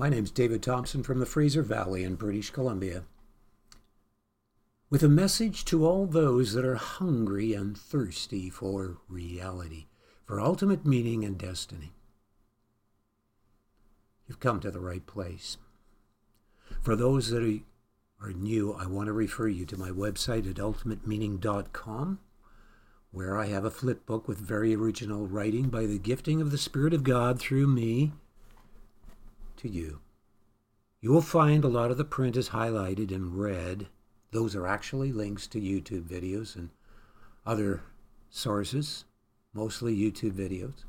My name's David Thompson from the Fraser Valley in British Columbia. With a message to all those that are hungry and thirsty for reality, for ultimate meaning and destiny. You've come to the right place. For those that are new, I want to refer you to my website at ultimatemeaning.com, where I have a flip book with very original writing by the gifting of the Spirit of God through me to you. You will find a lot of the print is highlighted in red. Those are actually links to YouTube videos and other sources, mostly YouTube videos,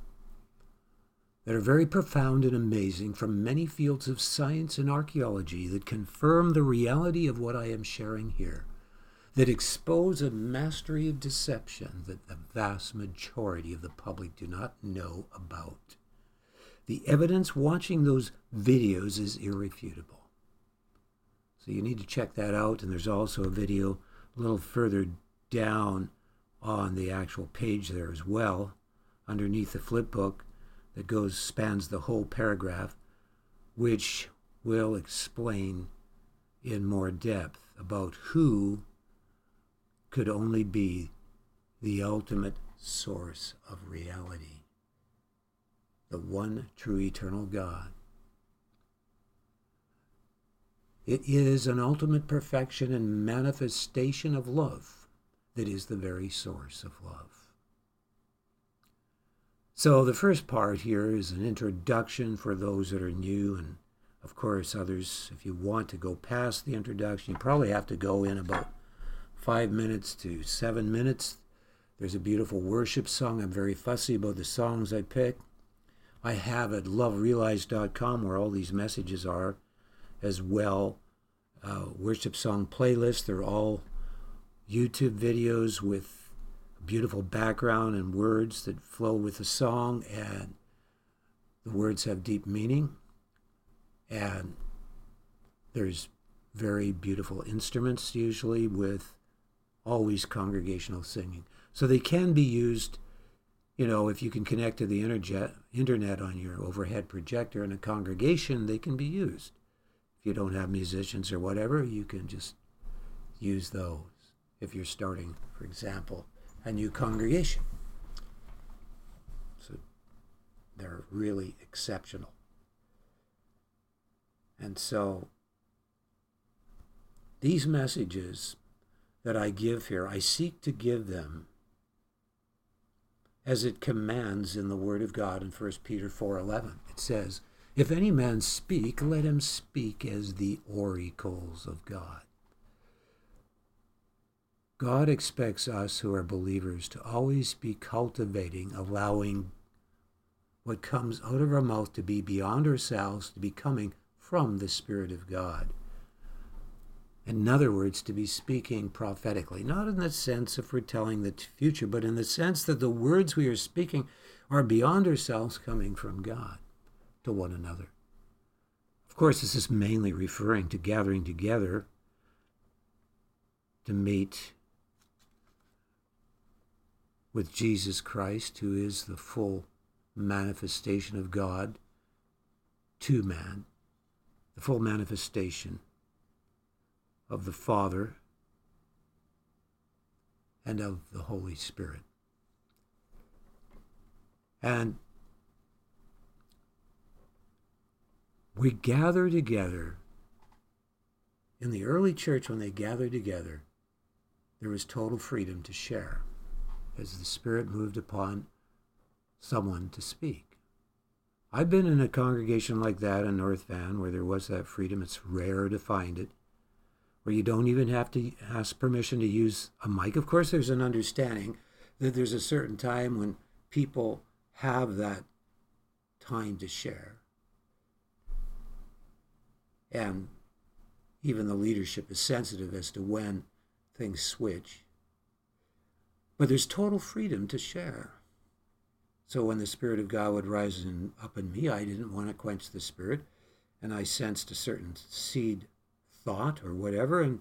that are very profound and amazing from many fields of science and archaeology that confirm the reality of what I am sharing here, that expose a mastery of deception that the vast majority of the public do not know about. The evidence watching those videos is irrefutable. So you need to check that out. And there's also a video a little further down on the actual page there as well, underneath the flip book that goes spans the whole paragraph, which will explain in more depth about who could only be the ultimate source of reality the one true eternal God. It is an ultimate perfection and manifestation of love that is the very source of love. So, the first part here is an introduction for those that are new, and of course, others, if you want to go past the introduction, you probably have to go in about five minutes to seven minutes. There's a beautiful worship song. I'm very fussy about the songs I pick. I have at loverealized.com where all these messages are as well. Uh, worship song playlist. They're all YouTube videos with beautiful background and words that flow with the song, and the words have deep meaning. And there's very beautiful instruments, usually with always congregational singing. So they can be used you know, if you can connect to the internet, internet on your overhead projector in a congregation, they can be used. If you don't have musicians or whatever, you can just use those if you're starting, for example, a new congregation. So they're really exceptional. And so these messages that I give here, I seek to give them as it commands in the word of God in 1 Peter 4:11. It says, "If any man speak, let him speak as the oracles of God." God expects us who are believers to always be cultivating, allowing what comes out of our mouth to be beyond ourselves, to be coming from the Spirit of God. In other words, to be speaking prophetically, not in the sense of foretelling the future, but in the sense that the words we are speaking are beyond ourselves coming from God to one another. Of course, this is mainly referring to gathering together to meet with Jesus Christ, who is the full manifestation of God to man, the full manifestation of the Father and of the Holy Spirit. And we gather together. In the early church, when they gathered together, there was total freedom to share as the Spirit moved upon someone to speak. I've been in a congregation like that in North Van where there was that freedom. It's rare to find it where you don't even have to ask permission to use a mic. Of course, there's an understanding that there's a certain time when people have that time to share. And even the leadership is sensitive as to when things switch. But there's total freedom to share. So when the Spirit of God would rise in, up in me, I didn't want to quench the Spirit, and I sensed a certain seed thought or whatever, and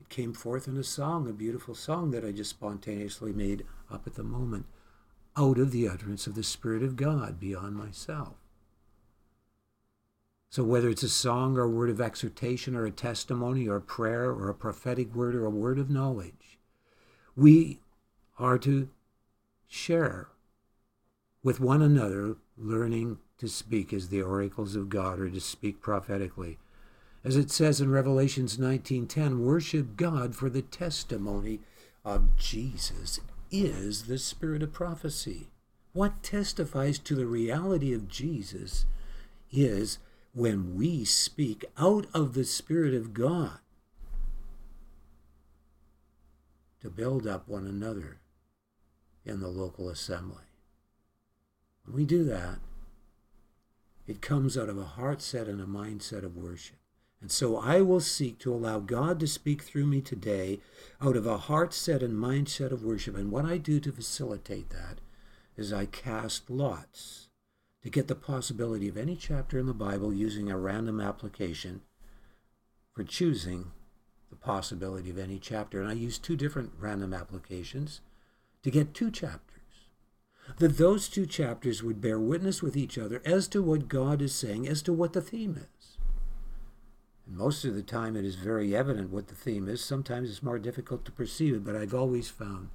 it came forth in a song, a beautiful song that I just spontaneously made up at the moment, out of the utterance of the Spirit of God beyond myself. So, whether it's a song or a word of exhortation or a testimony or a prayer or a prophetic word or a word of knowledge, we are to share with one another, learning to speak as the oracles of God or to speak prophetically. As it says in Revelations 19:10, worship God for the testimony of Jesus is the spirit of prophecy. What testifies to the reality of Jesus is when we speak out of the Spirit of God to build up one another in the local assembly. When we do that, it comes out of a heart set and a mindset of worship. And so I will seek to allow God to speak through me today out of a heart set and mindset of worship. And what I do to facilitate that is I cast lots to get the possibility of any chapter in the Bible using a random application for choosing the possibility of any chapter. And I use two different random applications to get two chapters. That those two chapters would bear witness with each other as to what God is saying, as to what the theme is. Most of the time it is very evident what the theme is. Sometimes it's more difficult to perceive it, but I've always found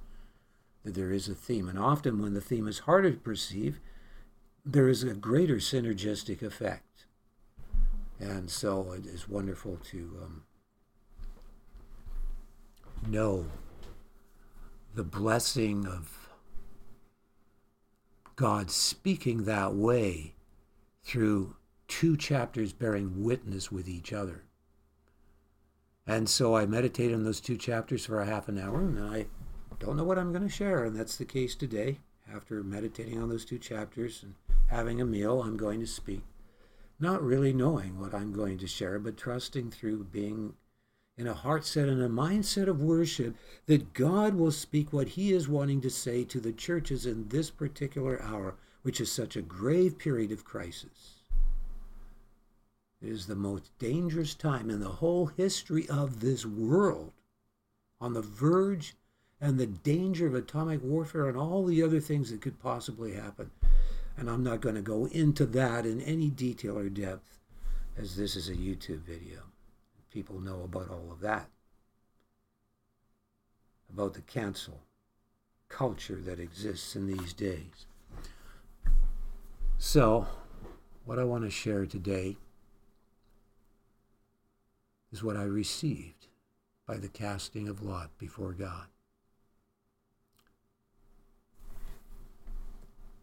that there is a theme. And often when the theme is harder to perceive, there is a greater synergistic effect. And so it is wonderful to um, know the blessing of God speaking that way through two chapters bearing witness with each other. And so I meditate on those two chapters for a half an hour, and I don't know what I'm going to share, and that's the case today. After meditating on those two chapters and having a meal, I'm going to speak, not really knowing what I'm going to share, but trusting through being in a heart set and a mindset of worship that God will speak what He is wanting to say to the churches in this particular hour, which is such a grave period of crisis. Is the most dangerous time in the whole history of this world, on the verge and the danger of atomic warfare and all the other things that could possibly happen. And I'm not going to go into that in any detail or depth, as this is a YouTube video. People know about all of that. About the cancel culture that exists in these days. So, what I want to share today is what I received by the casting of lot before God.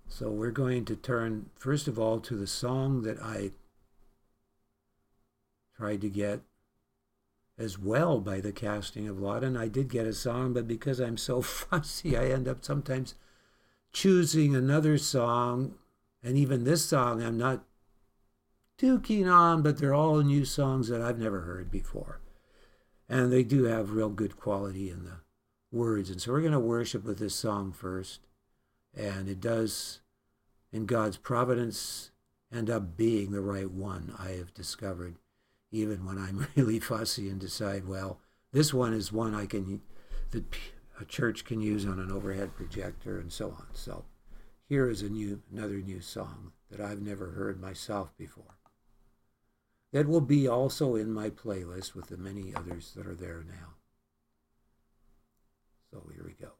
So we're going to turn, first of all, to the song that I tried to get as well by the casting of lot. And I did get a song, but because I'm so fussy, I end up sometimes choosing another song. And even this song, I'm not too keen on, but they're all new songs that I've never heard before. And they do have real good quality in the words. And so we're going to worship with this song first. And it does in God's providence end up being the right one, I have discovered, even when I'm really fussy and decide, well, this one is one I can, that a church can use on an overhead projector and so on. So here is a new, another new song that I've never heard myself before. That will be also in my playlist with the many others that are there now. So here we go.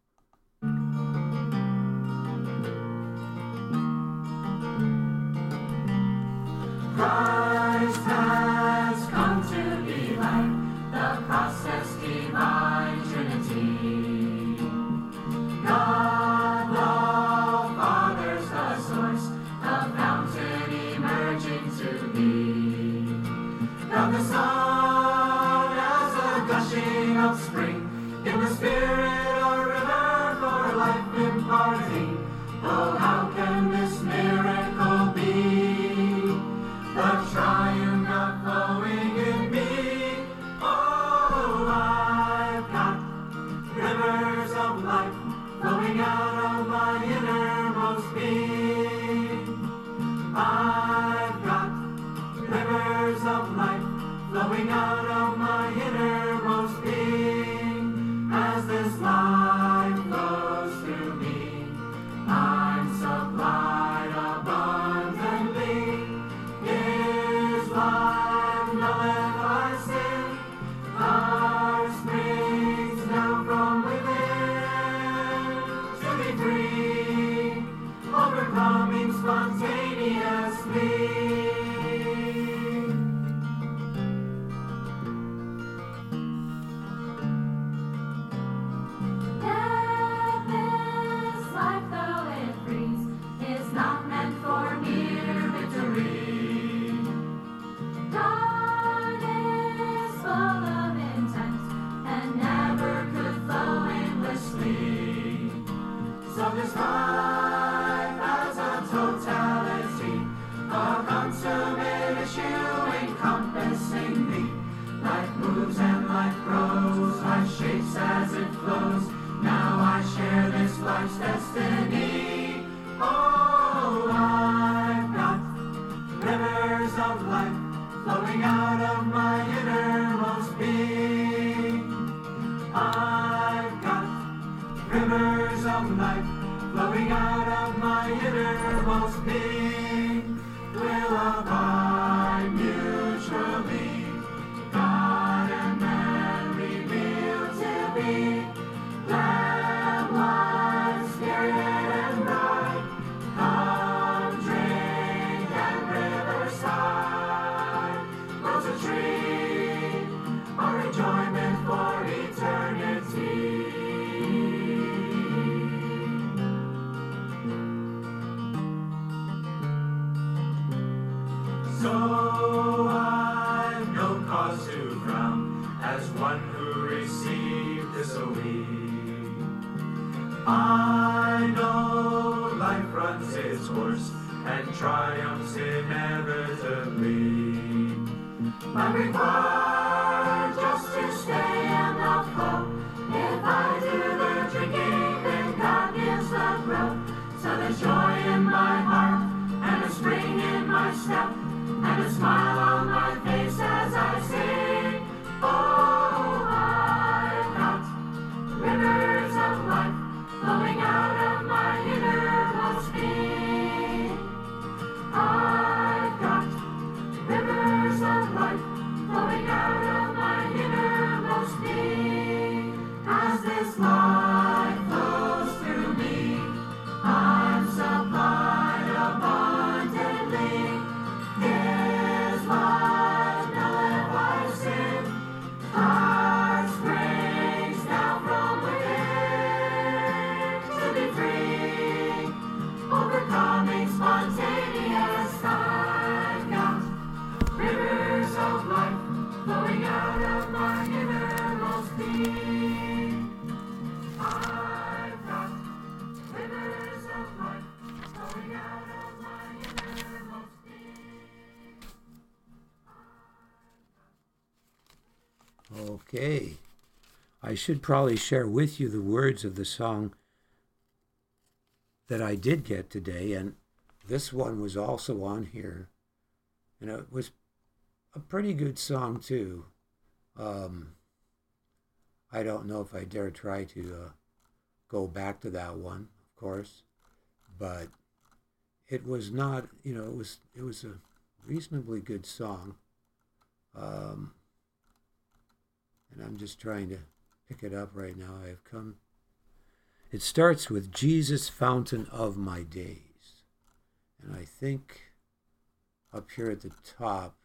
Christ triumphs inevitably. Okay. I should probably share with you the words of the song that I did get today, and this one was also on here. And it was a pretty good song, too. Um, I don't know if I dare try to uh, go back to that one, of course, but it was not, you know, it was it was a reasonably good song. Um, and I'm just trying to pick it up right now. I have come. It starts with Jesus, fountain of my days. And I think up here at the top,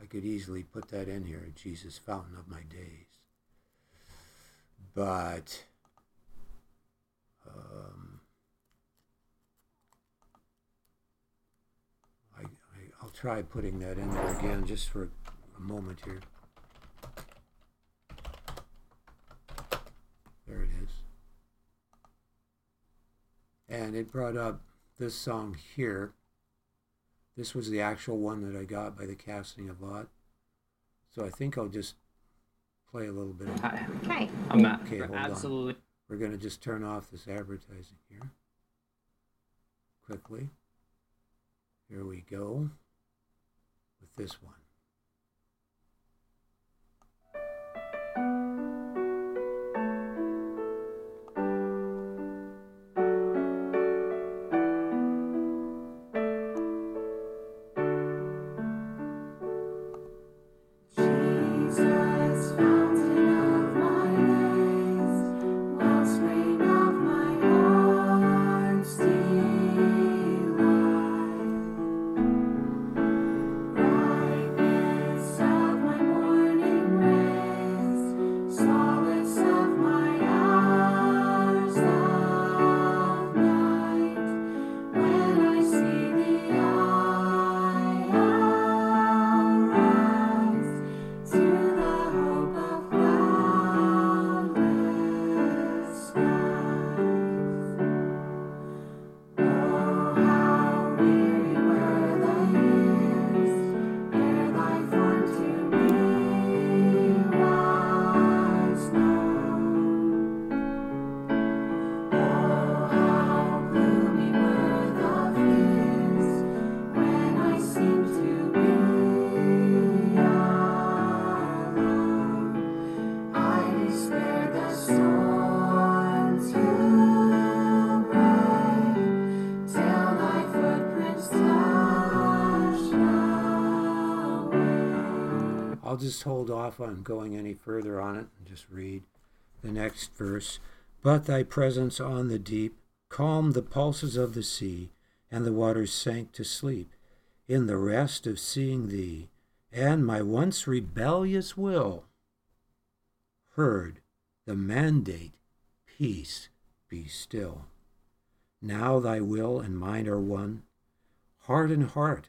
I could easily put that in here Jesus, fountain of my days. But um, I, I, I'll try putting that in there again just for a moment here. There it is. And it brought up this song here. This was the actual one that I got by the casting of Lot. So I think I'll just play a little bit of it. Okay. I'm not, Okay, hold on. Absolutely. We're going to just turn off this advertising here quickly. Here we go with this one. Just hold off on going any further on it and just read the next verse. But thy presence on the deep calmed the pulses of the sea, and the waters sank to sleep in the rest of seeing thee, and my once rebellious will heard the mandate, Peace, be still. Now thy will and mine are one, heart in heart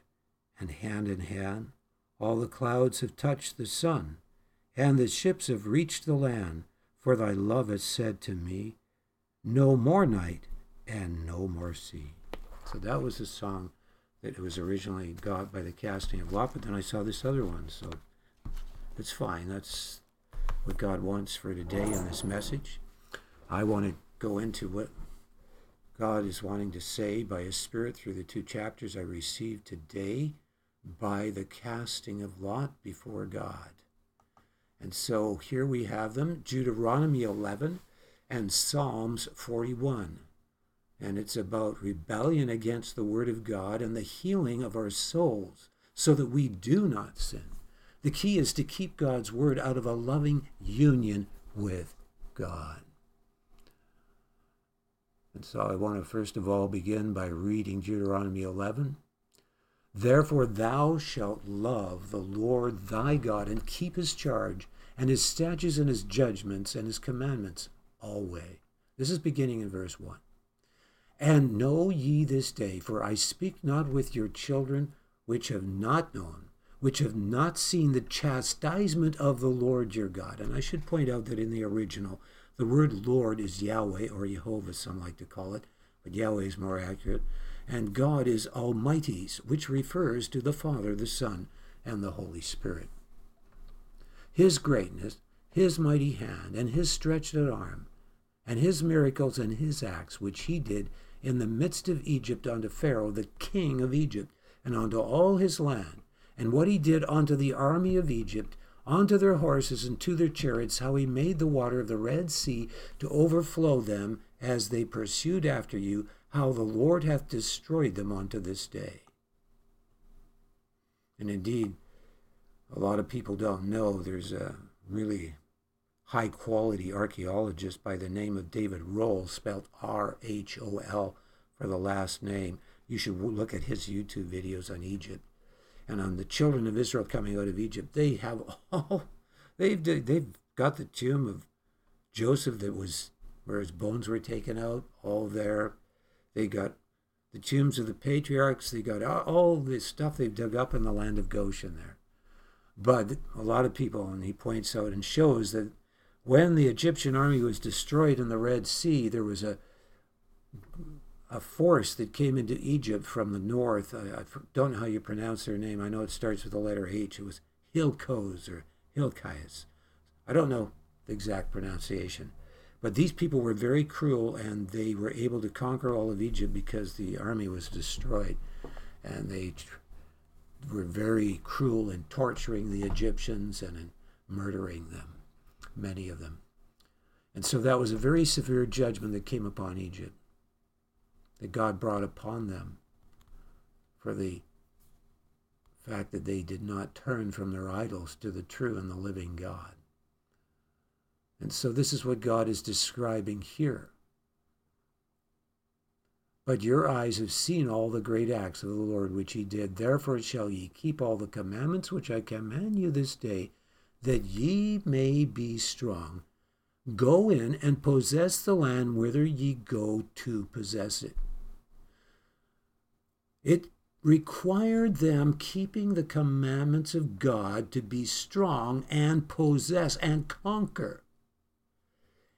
and hand in hand. All the clouds have touched the sun, and the ships have reached the land, for thy love has said to me, No more night and no more sea. So that was the song that was originally got by the casting of Lot, but then I saw this other one, so it's fine. That's what God wants for today in this message. I want to go into what God is wanting to say by His Spirit through the two chapters I received today by the casting of Lot before God. And so here we have them Deuteronomy 11 and Psalms 41. And it's about rebellion against the Word of God and the healing of our souls so that we do not sin. The key is to keep God's word out of a loving union with God. And so I want to first of all begin by reading Deuteronomy 11. Therefore thou shalt love the Lord thy God and keep his charge and his statutes and his judgments and his commandments always. This is beginning in verse 1. And know ye this day, for I speak not with your children which have not known, which have not seen the chastisement of the Lord your God. And I should point out that in the original, the word Lord is Yahweh, or Jehovah, some like to call it, but Yahweh is more accurate. And God is Almighty's, which refers to the Father, the Son, and the Holy Spirit. His greatness, His mighty hand, and His stretched out arm, and His miracles and His acts, which He did in the midst of Egypt unto Pharaoh, the king of Egypt, and unto all his land, and what he did unto the army of Egypt, unto their horses and to their chariots, how he made the water of the Red Sea to overflow them as they pursued after you, how the Lord hath destroyed them unto this day. And indeed, a lot of people don't know there's a really high quality archaeologist by the name of David Rhol, spelled R H O L for the last name. You should look at his YouTube videos on Egypt and on the children of Israel coming out of Egypt. They have all they've they've got the tomb of Joseph that was where his bones were taken out, all there. They got the tombs of the patriarchs. They got all this stuff they've dug up in the land of Goshen there. But a lot of people, and he points out and shows that when the Egyptian army was destroyed in the Red Sea, there was a a force that came into Egypt from the north. I, I, don't know how you pronounce their name. I know it starts with the letter H. It was Hilkos or Hilkias. I don't know the exact pronunciation. But these people were very cruel and they were able to conquer all of Egypt because the army was destroyed. And they were very cruel in torturing the Egyptians and in murdering them, many of them. And so that was a very severe judgment that came upon Egypt that God brought upon them for the fact that they did not turn from their idols to the true and the living God. And so this is what God is describing here. But your eyes have seen all the great acts of the Lord which he did. Therefore shall ye keep all the commandments which I command you this day, that ye may be strong. Go in and possess the land whither ye go to possess it. It required them keeping the commandments of God to be strong and possess and conquer.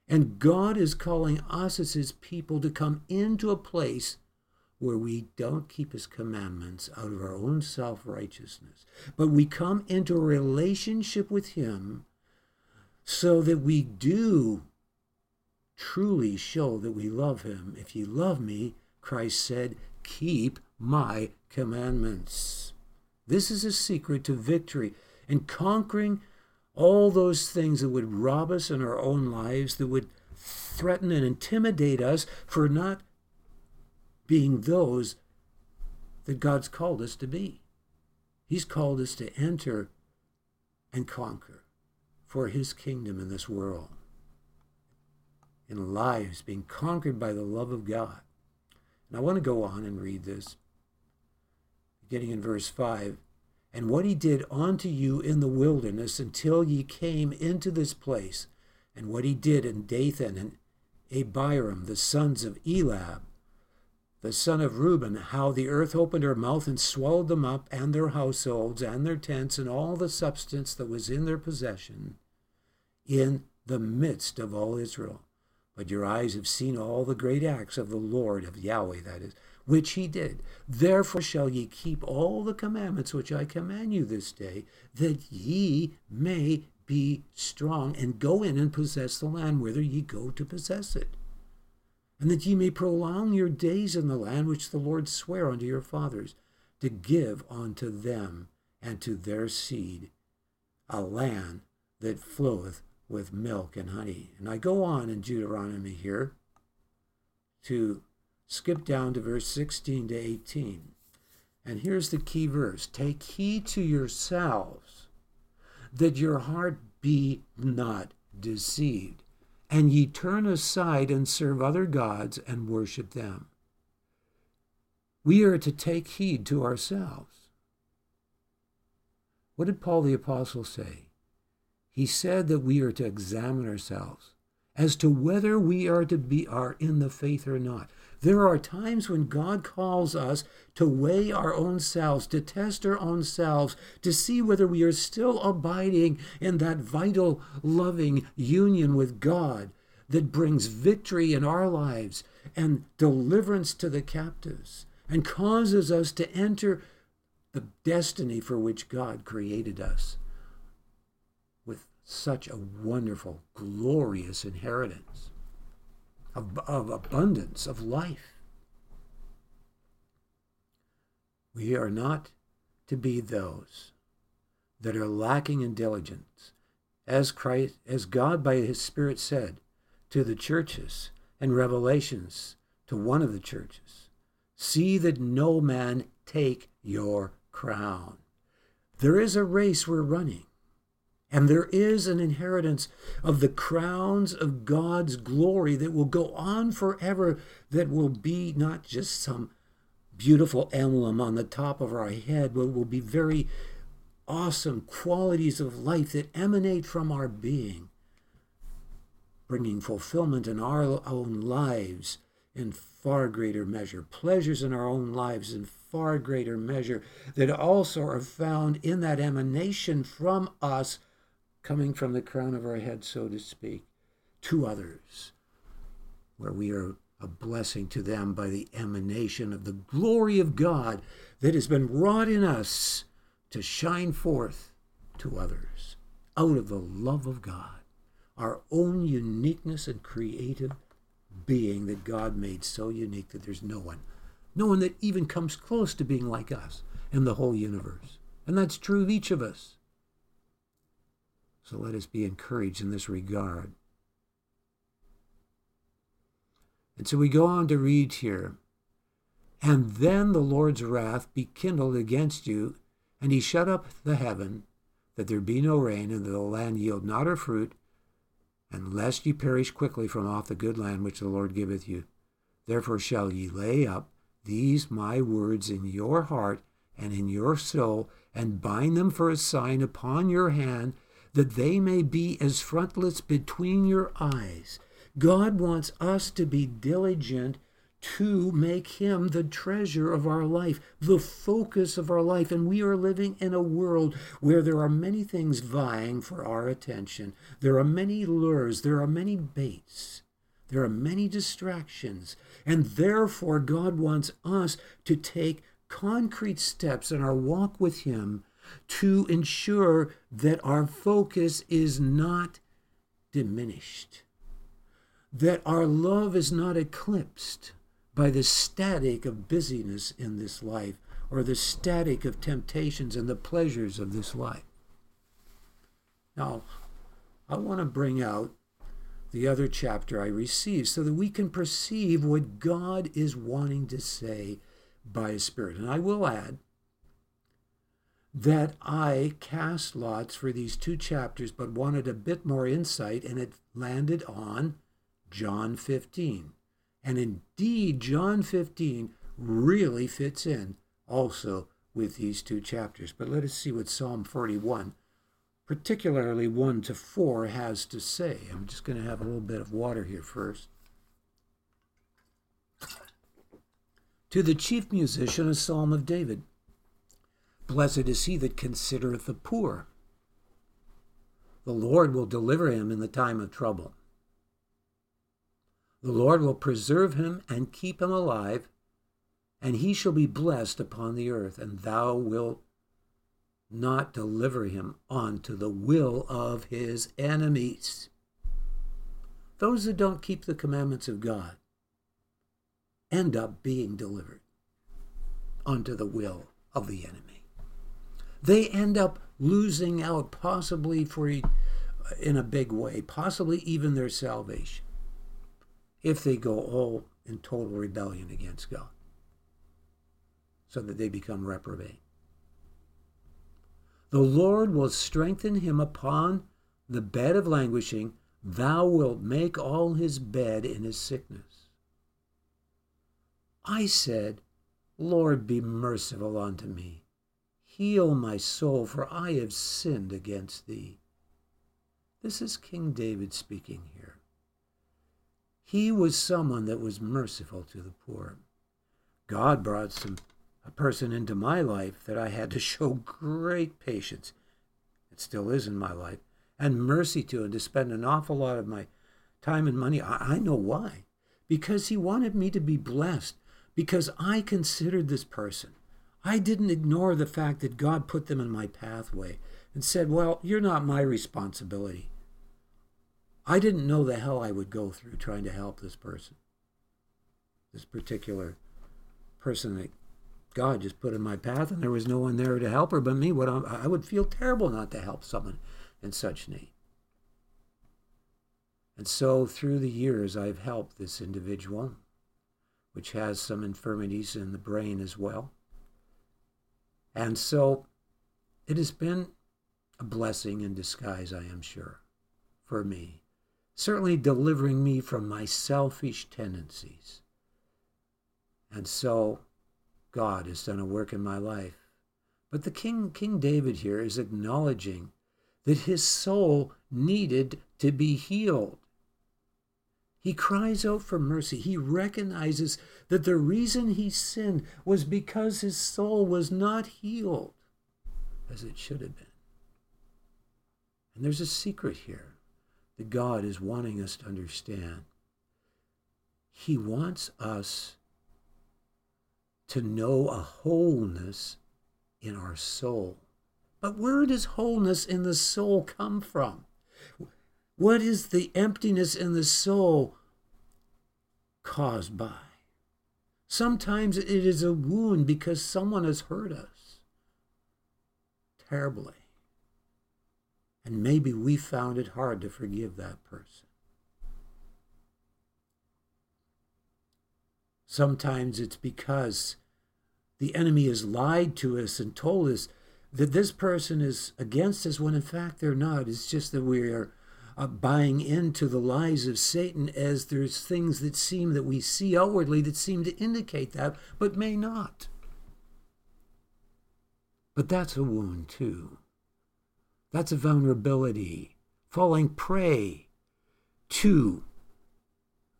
And God is calling us as His people to come into a place where we don't keep His commandments out of our own self righteousness, but we come into a relationship with Him so that we do truly show that we love Him. If you love me, Christ said, keep my commandments. This is a secret to victory and conquering all those things that would rob us in our own lives, that would threaten and intimidate us for not being those that God's called us to be. He's called us to enter and conquer for his kingdom in this world. In lives being conquered by the love of God. And I want to go on and read this, beginning in verse 5. And what he did unto you in the wilderness until ye came into this place, and what he did in Dathan and Abiram, the sons of Eliab, the son of Reuben, how the earth opened her mouth and swallowed them up, and their households, and their tents, and all the substance that was in their possession, in the midst of all Israel. But your eyes have seen all the great acts of the Lord, of Yahweh, that is, which he did. Therefore shall ye keep all the commandments which I command you this day, that ye may be strong, and go in and possess the land whither ye go to possess it and that ye may prolong your days in the land which the Lord sware unto your fathers, to give unto them and to their seed a land that floweth with milk and honey. And I go on in Deuteronomy here to skip down to verse 16 to 18. And here's the key verse Take heed to yourselves that your heart be not deceived and ye turn aside and serve other gods and worship them. We are to take heed to ourselves. What did Paul the Apostle say? He said that we are to examine ourselves as to whether we are to be are in the faith or not. There are times when God calls us to weigh our own selves, to test our own selves, to see whether we are still abiding in that vital, loving union with God that brings victory in our lives and deliverance to the captives and causes us to enter the destiny for which God created us with such a wonderful, glorious inheritance of, of abundance of life. We are not to be those that are lacking in diligence. As Christ, as God by his Spirit said to the churches and Revelations to one of the churches, see that no man take your crown. There is a race we're running. And there is an inheritance of the crowns of God's glory that will go on forever, that will be not just some beautiful emblem on the top of our head, but will be very awesome qualities of life that emanate from our being, bringing fulfillment in our own lives in far greater measure, pleasures in our own lives in far greater measure, that also are found in that emanation from us coming from the crown of our head, so to speak, to others, where we are a blessing to them by the emanation of the glory of God that has been wrought in us to shine forth to others out of the love of God, our own uniqueness and creative being that God made so unique that there's no one, no one that even comes close to being like us in the whole universe. And that's true of each of us. So let us be encouraged in this regard. And so we go on to read here. And then the Lord's wrath be kindled against you, and he shut up the heaven, that there be no rain, and that the land yield not her fruit, and lest ye perish quickly from off the good land which the Lord giveth you. Therefore shall ye lay up these my words in your heart and in your soul, and bind them for a sign upon your hand, that they may be as frontlets between your eyes. God wants us to be diligent to make him the treasure of our life, the focus of our life. And we are living in a world where there are many things vying for our attention. There are many lures, there are many baits, there are many distractions. And therefore, God wants us to take concrete steps in our walk with him to ensure that our focus is not diminished, that our love is not eclipsed by the static of busyness in this life or the static of temptations and the pleasures of this life. Now, I want to bring out the other chapter I received so that we can perceive what God is wanting to say by His Spirit. And I will add that I cast lots for these two chapters, but wanted a bit more insight, and it landed on John 15. And indeed, John 15 really fits in also with these two chapters. But let us see what Psalm 41, particularly 1 to 4, has to say. I'm just going to have a little bit of water here first. To the chief musician, a psalm of David. Blessed is he that considereth the poor. The Lord will deliver him in the time of trouble. The Lord will preserve him and keep him alive, and he shall be blessed upon the earth, and thou wilt not deliver him unto the will of his enemies. Those that don't keep the commandments of God end up being delivered unto the will of the enemy. They end up losing out, possibly for in a big way, possibly even their salvation, if they go all in total rebellion against God, so that they become reprobate. The Lord will strengthen him upon the bed of languishing. Thou wilt make all his bed in his sickness. I said, Lord, be merciful unto me. Heal my soul, for I have sinned against thee. This is King David speaking here. He was someone that was merciful to the poor. God brought some a person into my life that I had to show great patience. It still is in my life, and mercy to, and to spend an awful lot of my time and money. I, I know why. Because he wanted me to be blessed because I considered this person. I didn't ignore the fact that God put them in my pathway and said, Well, you're not my responsibility. I didn't know the hell I would go through trying to help this person, this particular person that God just put in my path, and there was no one there to help her but me. What I would feel terrible not to help someone in such need. And so, through the years, I've helped this individual which has some infirmities in the brain as well. And so it has been a blessing in disguise, I am sure, for me. Certainly delivering me from my selfish tendencies. And so God has done a work in my life. But the King, King David here is acknowledging that his soul needed to be healed. He cries out for mercy. He recognizes that the reason he sinned was because his soul was not healed as it should have been. And there's a secret here that God is wanting us to understand. He wants us to know a wholeness in our soul. But where does wholeness in the soul come from? What is the emptiness in the soul caused by? Sometimes it is a wound because someone has hurt us terribly. And maybe we found it hard to forgive that person. Sometimes it's because the enemy has lied to us and told us that this person is against us when in fact they're not. It's just that we are uh, buying into the lies of Satan as there's things that seem that we see outwardly that seem to indicate that, but may not. But that's a wound too. That's a vulnerability, falling prey to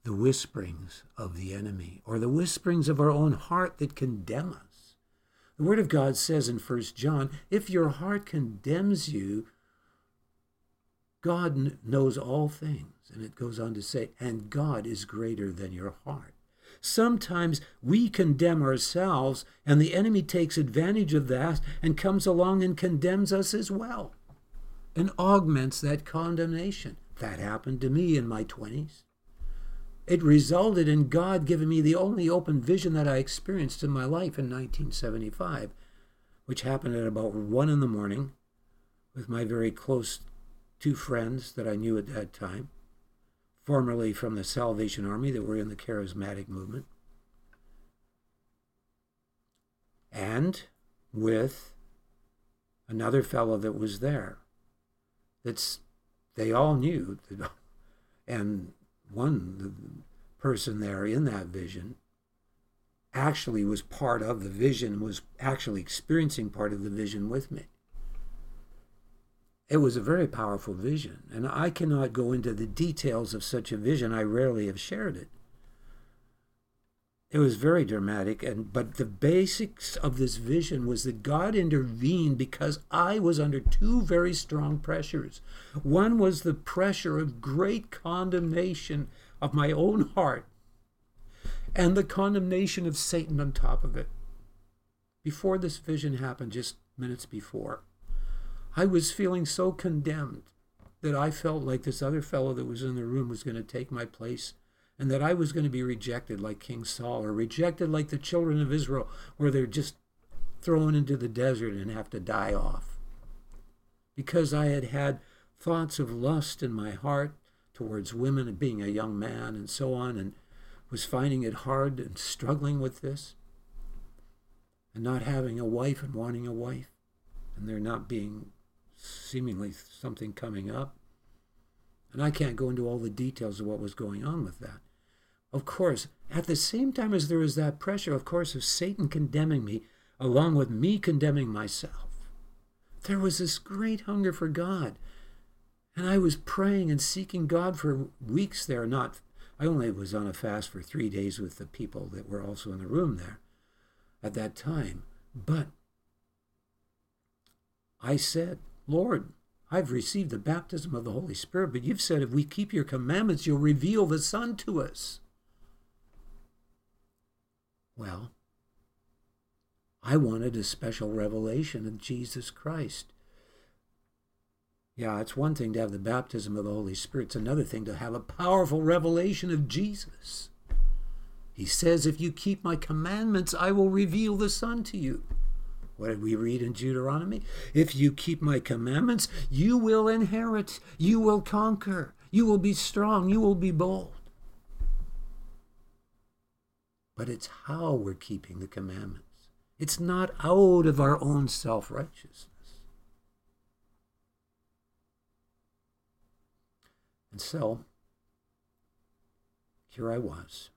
the whisperings of the enemy or the whisperings of our own heart that condemn us. The Word of God says in 1 John, if your heart condemns you, God knows all things. And it goes on to say, and God is greater than your heart. Sometimes we condemn ourselves, and the enemy takes advantage of that and comes along and condemns us as well and augments that condemnation. That happened to me in my 20s. It resulted in God giving me the only open vision that I experienced in my life in 1975, which happened at about 1 in the morning with my very close two friends that I knew at that time, formerly from the Salvation Army that were in the charismatic movement, and with another fellow that was there. That's they all knew, and one person there in that vision actually was part of the vision, was actually experiencing part of the vision with me. It was a very powerful vision, and I cannot go into the details of such a vision. I rarely have shared it. It was very dramatic, and but the basics of this vision was that God intervened because I was under two very strong pressures. One was the pressure of great condemnation of my own heart and the condemnation of Satan on top of it. Before this vision happened, just minutes before, I was feeling so condemned that I felt like this other fellow that was in the room was going to take my place and that I was going to be rejected like King Saul or rejected like the children of Israel, where they're just thrown into the desert and have to die off. Because I had had thoughts of lust in my heart towards women and being a young man and so on, and was finding it hard and struggling with this, and not having a wife and wanting a wife, and there not being seemingly something coming up. And I can't go into all the details of what was going on with that. Of course, at the same time as there was that pressure, of course, of Satan condemning me, along with me condemning myself, there was this great hunger for God. And I was praying and seeking God for weeks there. Not, I only was on a fast for three days with the people that were also in the room there at that time. But I said, Lord, I've received the baptism of the Holy Spirit, but you've said if we keep your commandments, you'll reveal the Son to us. Well, I wanted a special revelation of Jesus Christ. Yeah, it's one thing to have the baptism of the Holy Spirit, it's another thing to have a powerful revelation of Jesus. He says, If you keep my commandments, I will reveal the Son to you. What did we read in Deuteronomy? If you keep my commandments, you will inherit, you will conquer, you will be strong, you will be bold but it's how we're keeping the commandments. It's not out of our own self righteousness. And so, here I was.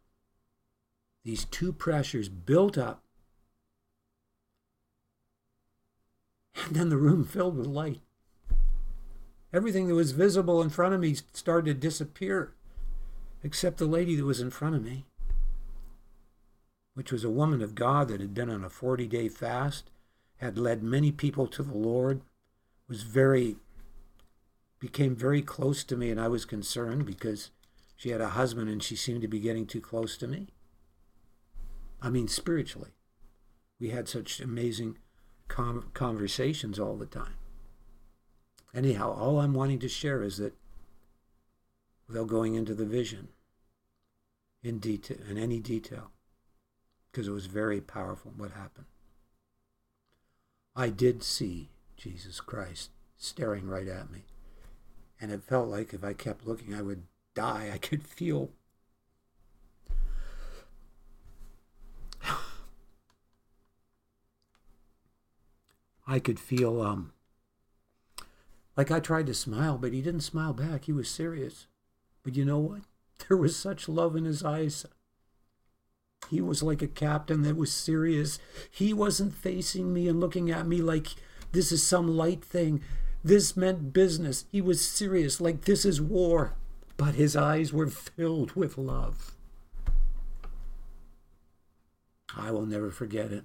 These two pressures built up, and then the room filled with light. Everything that was visible in front of me started to disappear, except the lady that was in front of me which was a woman of God that had been on a 40 day fast, had led many people to the Lord, was very, became very close to me, and I was concerned because she had a husband and she seemed to be getting too close to me. I mean, spiritually. We had such amazing com- conversations all the time. Anyhow, all I'm wanting to share is that without going into the vision in detail, in any detail, because it was very powerful what happened. I did see Jesus Christ staring right at me. And it felt like if I kept looking, I would die. I could feel. I could feel um, like I tried to smile, but he didn't smile back. He was serious. But you know what? There was such love in his eyes. He was like a captain that was serious. He wasn't facing me and looking at me like this is some light thing. This meant business. He was serious, like this is war. But his eyes were filled with love. I will never forget it.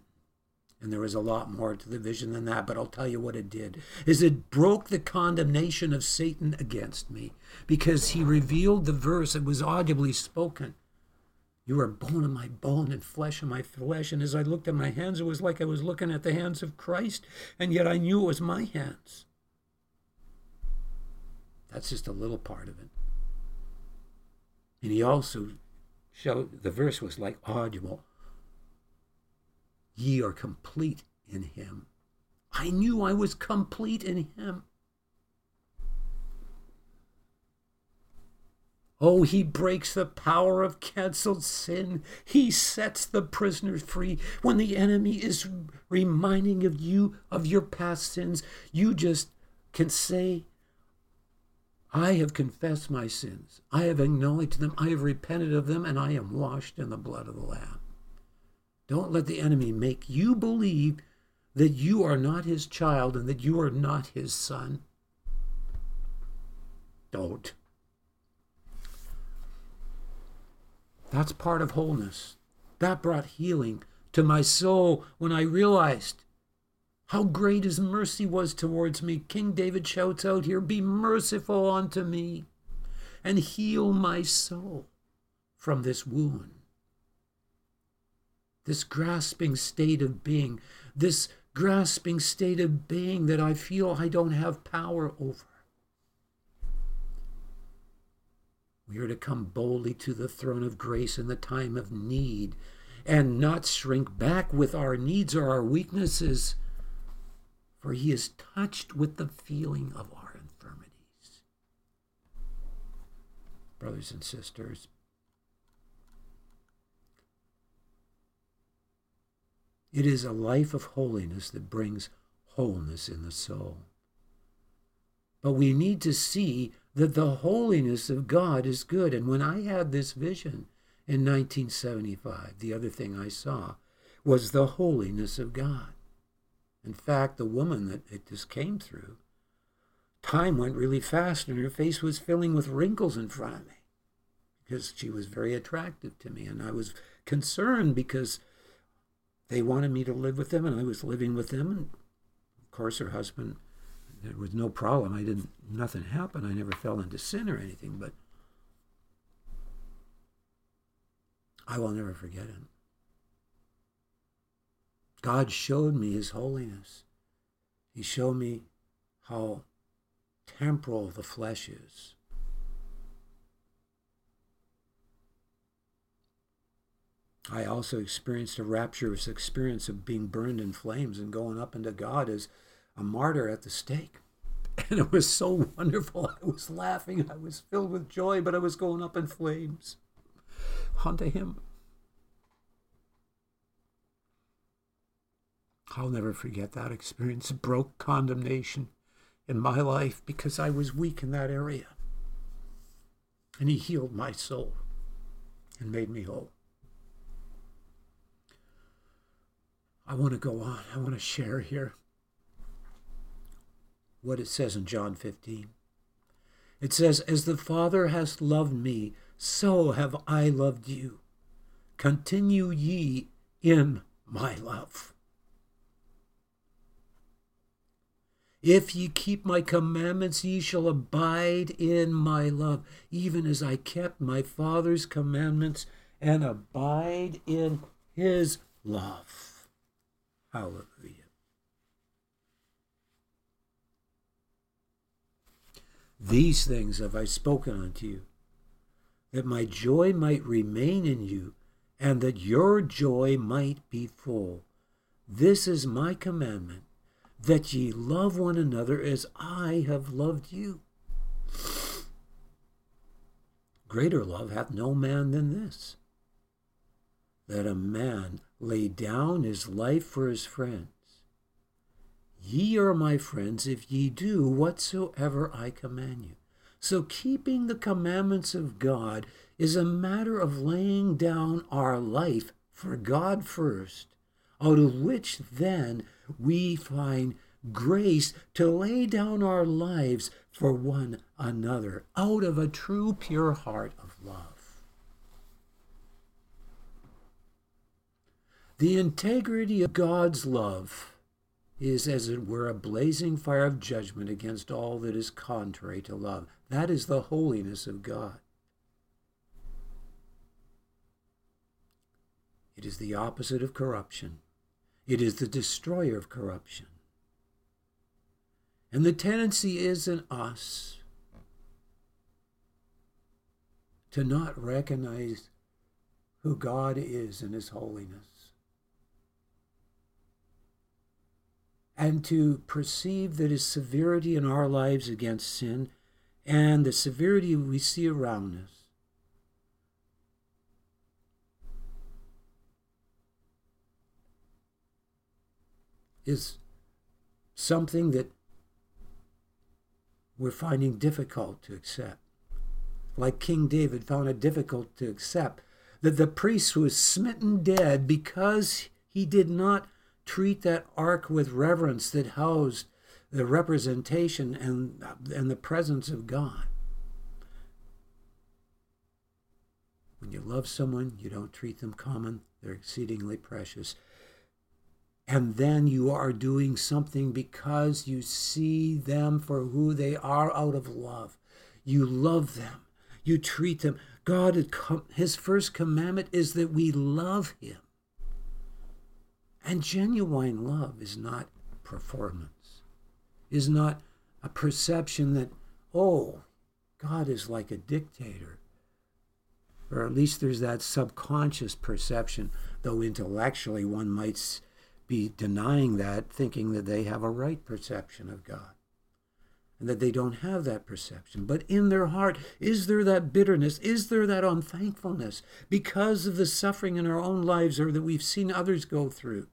And there was a lot more to the vision than that, but I'll tell you what it did. Is it broke the condemnation of Satan against me because he revealed the verse that was audibly spoken you are bone of my bone and flesh of my flesh. And as I looked at my hands, it was like I was looking at the hands of Christ, and yet I knew it was my hands. That's just a little part of it. And he also showed the verse was like audible. Ye are complete in him. I knew I was complete in him. Oh, he breaks the power of canceled sin. He sets the prisoners free. When the enemy is reminding of you of your past sins, you just can say, I have confessed my sins. I have acknowledged them. I have repented of them, and I am washed in the blood of the Lamb. Don't let the enemy make you believe that you are not his child and that you are not his son. Don't. That's part of wholeness. That brought healing to my soul when I realized how great his mercy was towards me. King David shouts out here, Be merciful unto me and heal my soul from this wound. This grasping state of being, this grasping state of being that I feel I don't have power over. We are to come boldly to the throne of grace in the time of need and not shrink back with our needs or our weaknesses, for He is touched with the feeling of our infirmities. Brothers and sisters, it is a life of holiness that brings wholeness in the soul. But we need to see that the holiness of God is good. And when I had this vision in 1975, the other thing I saw was the holiness of God. In fact, the woman that it just came through, time went really fast and her face was filling with wrinkles in front of me because she was very attractive to me. And I was concerned because they wanted me to live with them and I was living with them. And of course, her husband there was no problem. I didn't, nothing happened. I never fell into sin or anything, but I will never forget him. God showed me his holiness. He showed me how temporal the flesh is. I also experienced a rapturous experience of being burned in flames and going up into God as a martyr at the stake. And it was so wonderful. I was laughing. I was filled with joy, but I was going up in flames unto him. I'll never forget that experience. It broke condemnation in my life because I was weak in that area. And he healed my soul and made me whole. I want to go on. I want to share here what it says in John 15. It says, As the Father has loved me, so have I loved you. Continue ye in my love. If ye keep my commandments, ye shall abide in my love, even as I kept my Father's commandments and abide in his love. Hallelujah. These things have I spoken unto you, that my joy might remain in you, and that your joy might be full. This is my commandment, that ye love one another as I have loved you. Greater love hath no man than this, that a man lay down his life for his friends. Ye are my friends if ye do whatsoever I command you. So, keeping the commandments of God is a matter of laying down our life for God first, out of which then we find grace to lay down our lives for one another, out of a true, pure heart of love. The integrity of God's love is as it were a blazing fire of judgment against all that is contrary to love. That is the holiness of God. It is the opposite of corruption. It is the destroyer of corruption. And the tendency is in us to not recognize who God is in His holiness. and to perceive that his severity in our lives against sin and the severity we see around us is something that we're finding difficult to accept. Like King David found it difficult to accept that the priest was smitten dead because he did not treat that ark with reverence that housed the representation and, and the presence of God. When you love someone, you don't treat them common, they're exceedingly precious. And then you are doing something because you see them for who they are out of love. You love them, you treat them. God, His first commandment is that we love Him. And genuine love is not performance, is not a perception that, oh, God is like a dictator. Or at least there's that subconscious perception, though intellectually one might be denying that, thinking that they have a right perception of God and that they don't have that perception. But in their heart, is there that bitterness? Is there that unthankfulness because of the suffering in our own lives or that we've seen others go through?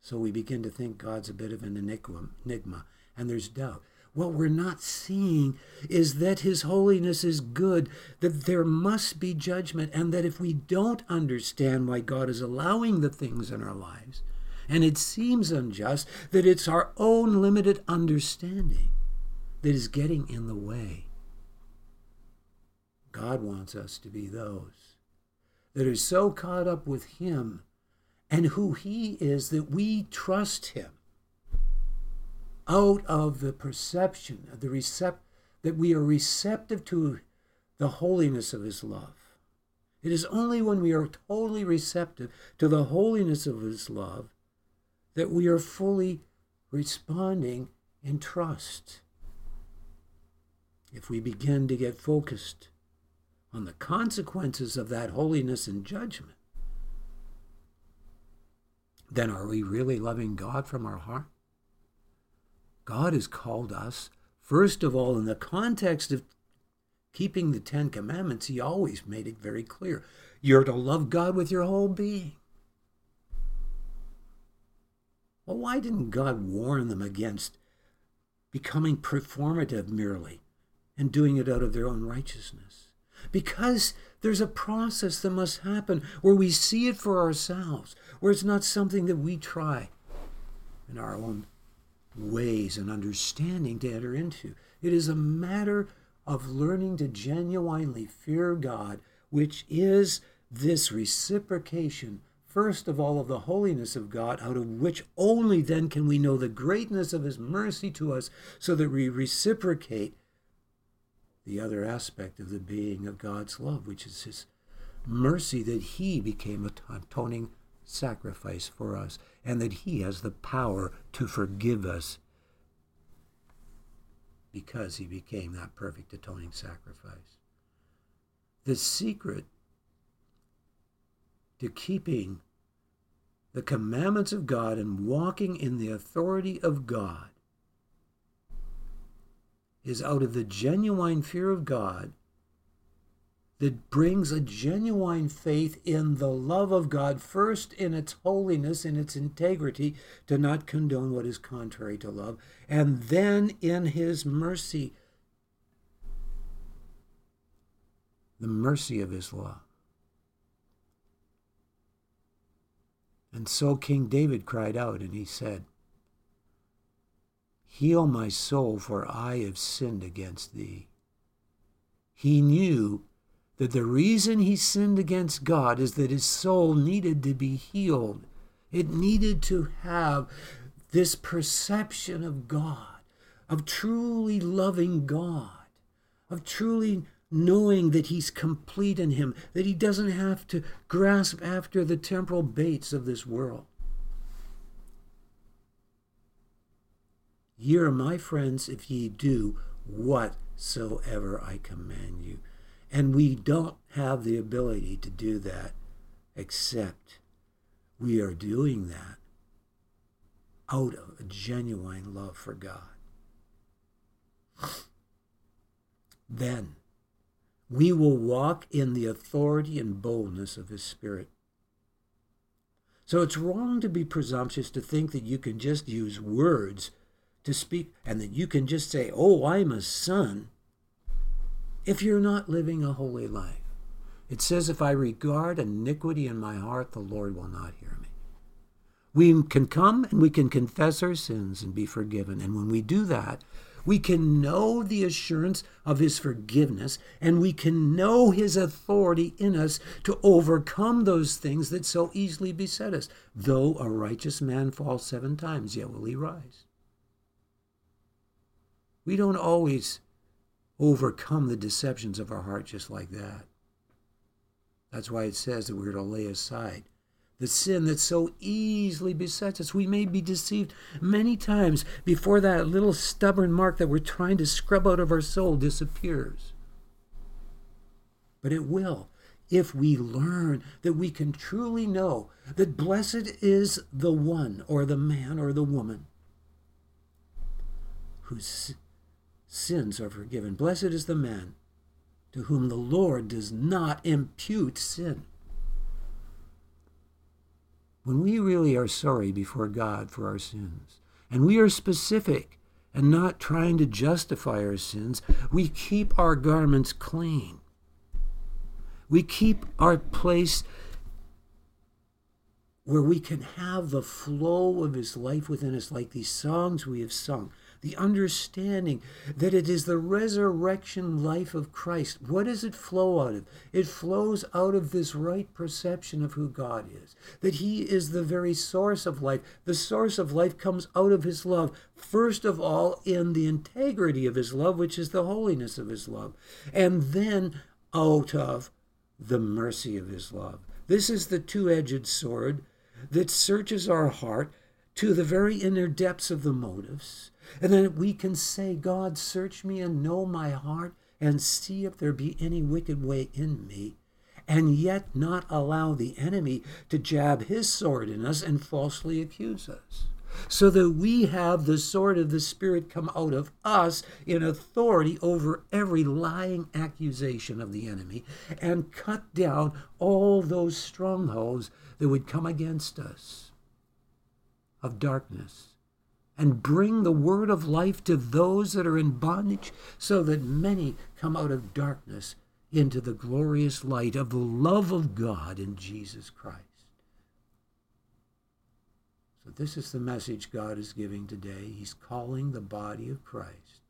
So we begin to think God's a bit of an enigma, and there's doubt. What we're not seeing is that His holiness is good, that there must be judgment, and that if we don't understand why God is allowing the things in our lives, and it seems unjust, that it's our own limited understanding that is getting in the way. God wants us to be those that are so caught up with Him and who He is that we trust Him out of the perception of the recept that we are receptive to the holiness of His love. It is only when we are totally receptive to the holiness of His love that we are fully responding in trust. If we begin to get focused on the consequences of that holiness and judgment, then are we really loving God from our heart? God has called us, first of all, in the context of keeping the Ten Commandments, He always made it very clear. You're to love God with your whole being. Well, why didn't God warn them against becoming performative merely and doing it out of their own righteousness? Because there's a process that must happen where we see it for ourselves, where it's not something that we try in our own ways and understanding to enter into. It is a matter of learning to genuinely fear God, which is this reciprocation, first of all, of the holiness of God, out of which only then can we know the greatness of His mercy to us, so that we reciprocate the other aspect of the being of God's love, which is His mercy that He became a atoning sacrifice for us and that He has the power to forgive us because He became that perfect atoning sacrifice. The secret to keeping the commandments of God and walking in the authority of God is out of the genuine fear of God that brings a genuine faith in the love of God, first in its holiness, in its integrity, to not condone what is contrary to love, and then in His mercy, the mercy of His love. And so King David cried out, and he said, Heal my soul, for I have sinned against thee. He knew that the reason he sinned against God is that his soul needed to be healed. It needed to have this perception of God, of truly loving God, of truly knowing that he's complete in him, that he doesn't have to grasp after the temporal baits of this world. Ye are my friends if ye do whatsoever I command you. And we don't have the ability to do that except we are doing that out of a genuine love for God. Then we will walk in the authority and boldness of His Spirit. So it's wrong to be presumptuous to think that you can just use words to speak and that you can just say, Oh, I'm a son, if you're not living a holy life. It says, If I regard iniquity in my heart, the Lord will not hear me. We can come and we can confess our sins and be forgiven. And when we do that, we can know the assurance of his forgiveness and we can know his authority in us to overcome those things that so easily beset us. Though a righteous man fall seven times, yet will he rise. We don't always overcome the deceptions of our heart just like that. That's why it says that we're to lay aside the sin that so easily besets us. We may be deceived many times before that little stubborn mark that we're trying to scrub out of our soul disappears. But it will if we learn that we can truly know that blessed is the one or the man or the woman whose sins are forgiven. Blessed is the man to whom the Lord does not impute sin. When we really are sorry before God for our sins, and we are specific and not trying to justify our sins, we keep our garments clean. We keep our place where we can have the flow of His life within us, like these songs we have sung the understanding that it is the resurrection life of Christ. What does it flow out of? It flows out of this right perception of who God is, that He is the very source of life. The source of life comes out of His love, first of all, in the integrity of His love, which is the holiness of His love, and then out of the mercy of His love. This is the two edged sword that searches our heart to the very inner depths of the motives and then we can say, God, search me and know my heart and see if there be any wicked way in me, and yet not allow the enemy to jab his sword in us and falsely accuse us. So that we have the sword of the Spirit come out of us in authority over every lying accusation of the enemy and cut down all those strongholds that would come against us of darkness and bring the word of life to those that are in bondage, so that many come out of darkness into the glorious light of the love of God in Jesus Christ. So, this is the message God is giving today. He's calling the body of Christ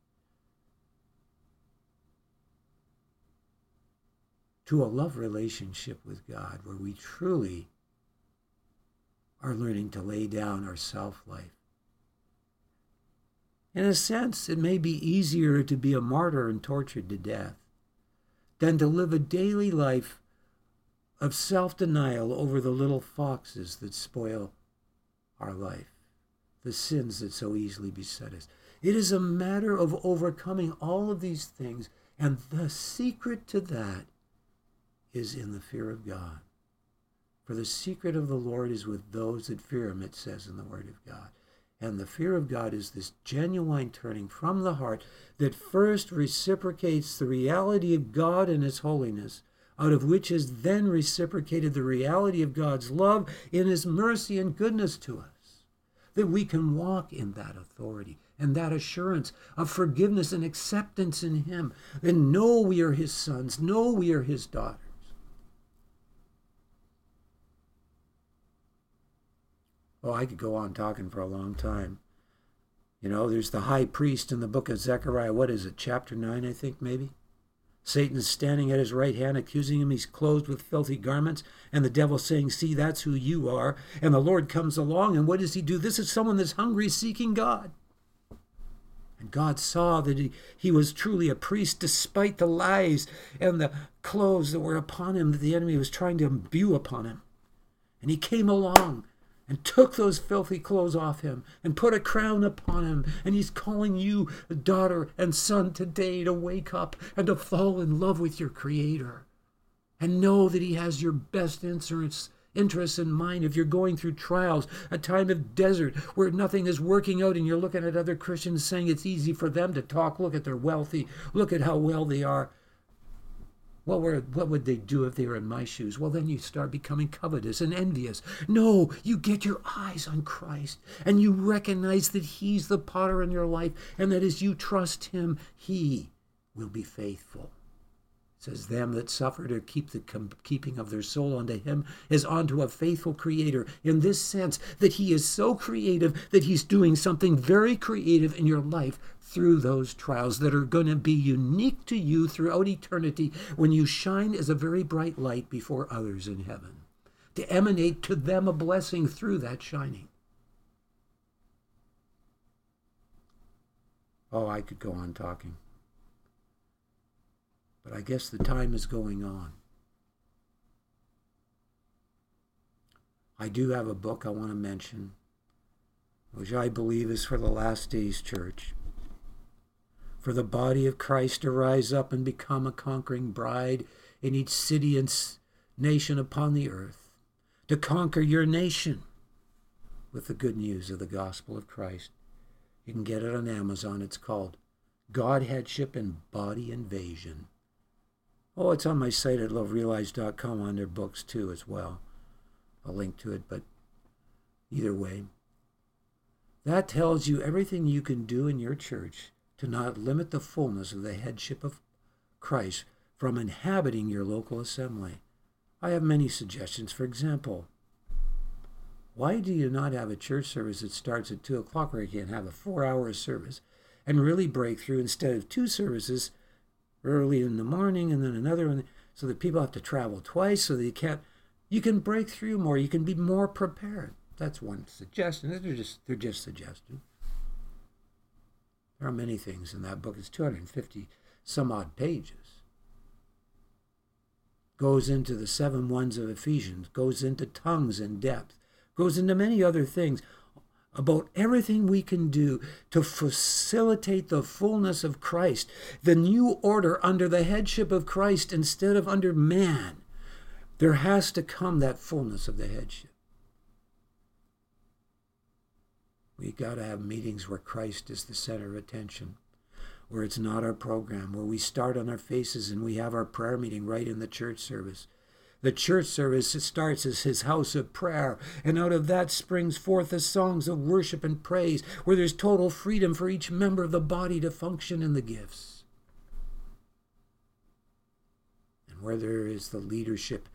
to a love relationship with God where we truly are learning to lay down our self life in a sense, it may be easier to be a martyr and tortured to death than to live a daily life of self denial over the little foxes that spoil our life, the sins that so easily beset us. It is a matter of overcoming all of these things, and the secret to that is in the fear of God. For the secret of the Lord is with those that fear him, it says in the Word of God. And the fear of God is this genuine turning from the heart that first reciprocates the reality of God and His holiness, out of which is then reciprocated the reality of God's love in His mercy and goodness to us. That we can walk in that authority and that assurance of forgiveness and acceptance in Him, and know we are His sons, know we are His daughters. Oh, I could go on talking for a long time. You know, there's the high priest in the book of Zechariah. What is it, chapter 9, I think, maybe? Satan's standing at his right hand, accusing him he's clothed with filthy garments, and the devil saying, See, that's who you are. And the Lord comes along, and what does he do? This is someone that's hungry, seeking God. And God saw that he, he was truly a priest despite the lies and the clothes that were upon him that the enemy was trying to imbue upon him. And he came along and took those filthy clothes off him and put a crown upon him. And he's calling you, daughter and son, today to wake up and to fall in love with your Creator and know that he has your best interests in mind if you're going through trials, a time of desert where nothing is working out and you're looking at other Christians saying it's easy for them to talk. Look at their wealthy, look at how well they are. What, were, what would they do if they were in my shoes? Well, then you start becoming covetous and envious. No, you get your eyes on Christ and you recognize that He's the potter in your life and that as you trust Him, He will be faithful. Says, Them that suffer to keep the keeping of their soul unto Him is unto a faithful Creator, in this sense that He is so creative that He's doing something very creative in your life through those trials that are going to be unique to you throughout eternity when you shine as a very bright light before others in heaven, to emanate to them a blessing through that shining. Oh, I could go on talking. But I guess the time is going on. I do have a book I want to mention, which I believe is for the last days church for the body of Christ to rise up and become a conquering bride in each city and nation upon the earth, to conquer your nation with the good news of the gospel of Christ. You can get it on Amazon. It's called Godheadship and Body Invasion. Oh, it's on my site at loverealized.com on their books too as well. I'll link to it, but either way, that tells you everything you can do in your church to not limit the fullness of the headship of Christ from inhabiting your local assembly. I have many suggestions. For example, why do you not have a church service that starts at 2 o'clock where you can have a four hour service and really break through instead of two services early in the morning and then another one so that people have to travel twice so you can't you can break through more you can be more prepared that's one suggestion they're just they're just suggestions there are many things in that book. It's 250 some odd pages. Goes into the seven ones of Ephesians, goes into tongues in depth, goes into many other things about everything we can do to facilitate the fullness of Christ, the new order under the headship of Christ instead of under man. There has to come that fullness of the headship. We got to have meetings where Christ is the center of attention, where it's not our program, where we start on our faces and we have our prayer meeting right in the church service. The church service starts as his house of prayer, and out of that springs forth the songs of worship and praise, where there's total freedom for each member of the body to function in the gifts. And where there is the leadership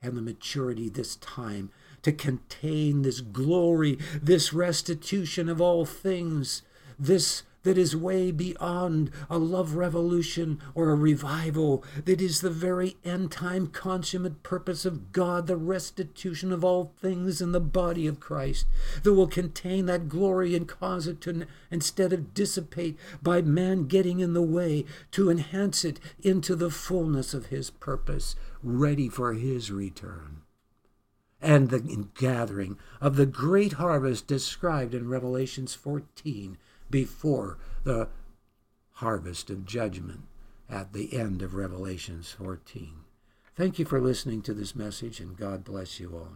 and the maturity this time to contain this glory, this restitution of all things, this that is way beyond a love revolution or a revival, that is the very end time consummate purpose of God, the restitution of all things in the body of Christ, that will contain that glory and cause it to, instead of dissipate by man getting in the way, to enhance it into the fullness of his purpose, ready for his return. And the gathering of the great harvest described in Revelations 14 before the harvest of judgment at the end of Revelations 14. Thank you for listening to this message, and God bless you all.